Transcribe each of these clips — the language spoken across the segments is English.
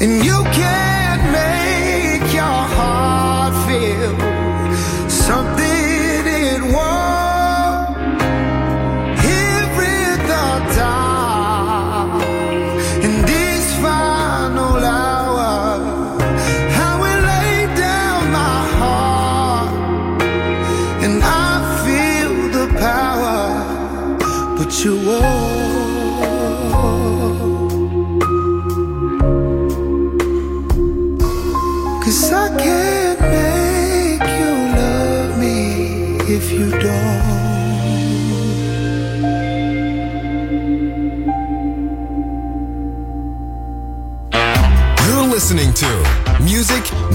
And you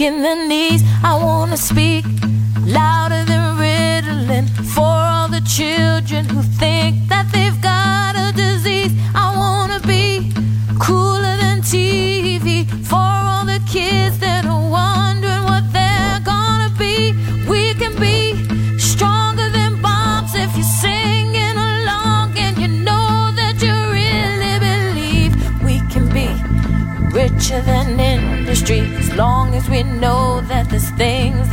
In the knees. I wanna speak things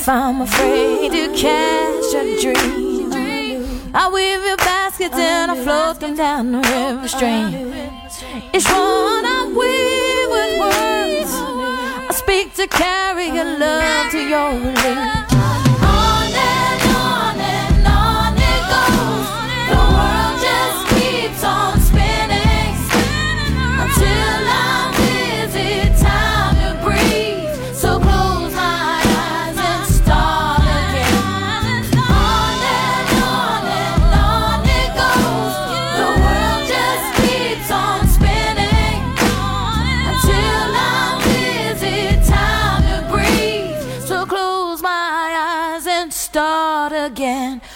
If I'm afraid to catch a dream, I weave your baskets and I float them down the river stream. Each one I weave with words. I speak to carry your love to your relief.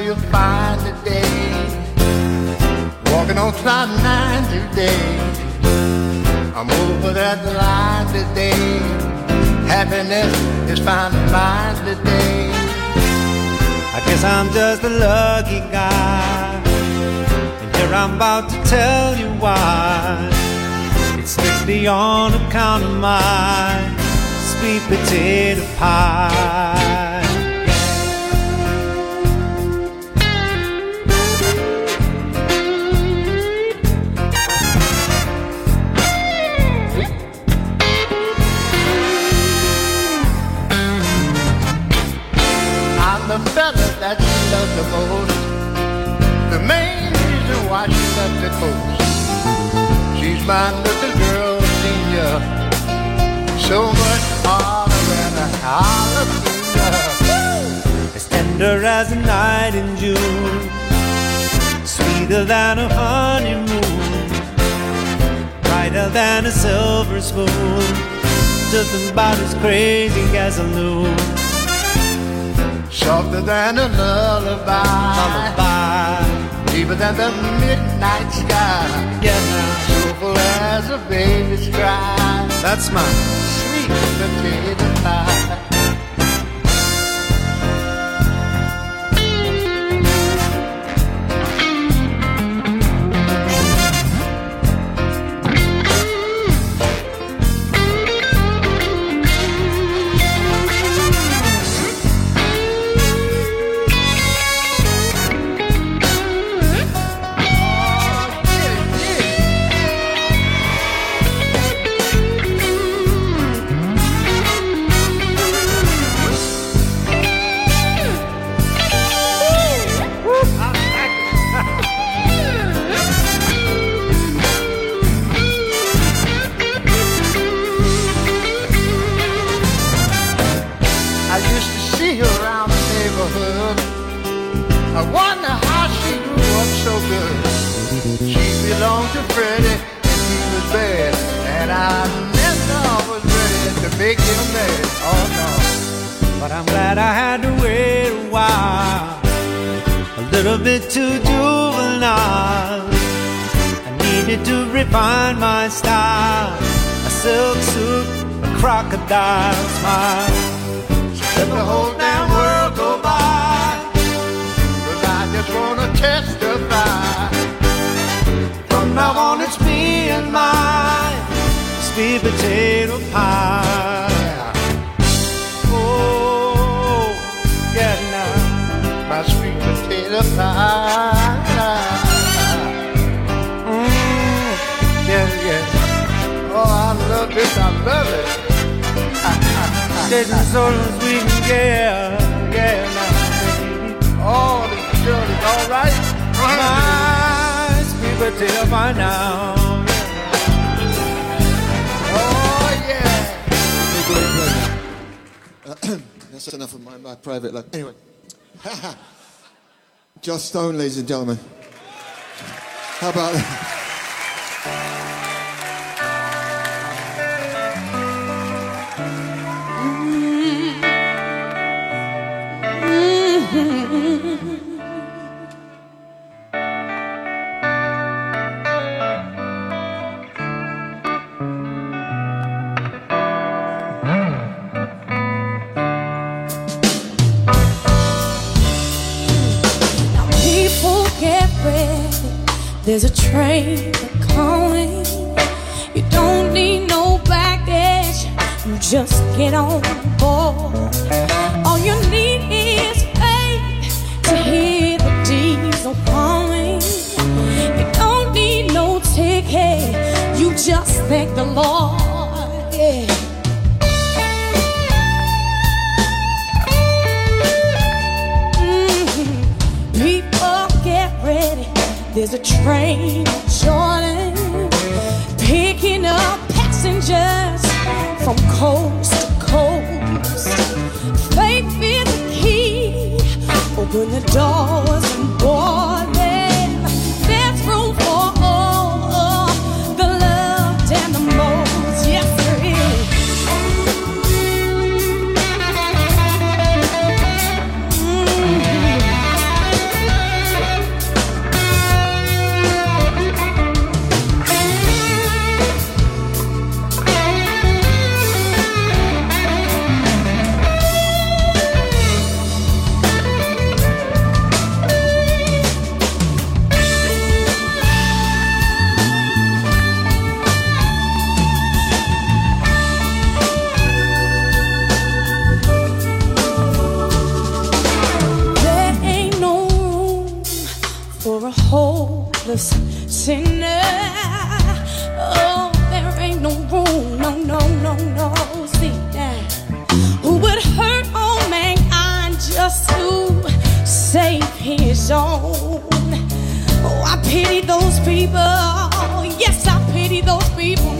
feel fine today. Walking on cloud nine today. I'm over that line today. Happiness is finally mine today. I guess I'm just a lucky guy. And here I'm about to tell you why. It's strictly on account of my sweet potato pie. The fella that she loved the most. The main reason why she left the coast. She's my little girl, senior. So much harder than a jalapeno. As tender as a night in June, sweeter than a honeymoon, brighter than a silver spoon, just about as crazy as a loon. Softer than a lullaby. Lullaby, Deeper than the midnight sky. yeah, Beautiful as a baby's cry. that's my Sweet potato pie. Yeah, now, baby. Oh, girl is all right. My sweet potato pie now. Oh, yeah. That's enough of my, my private life. Anyway, Joss Stone, ladies and gentlemen. How about that? A Open the doors those people. Yes, I pity those people.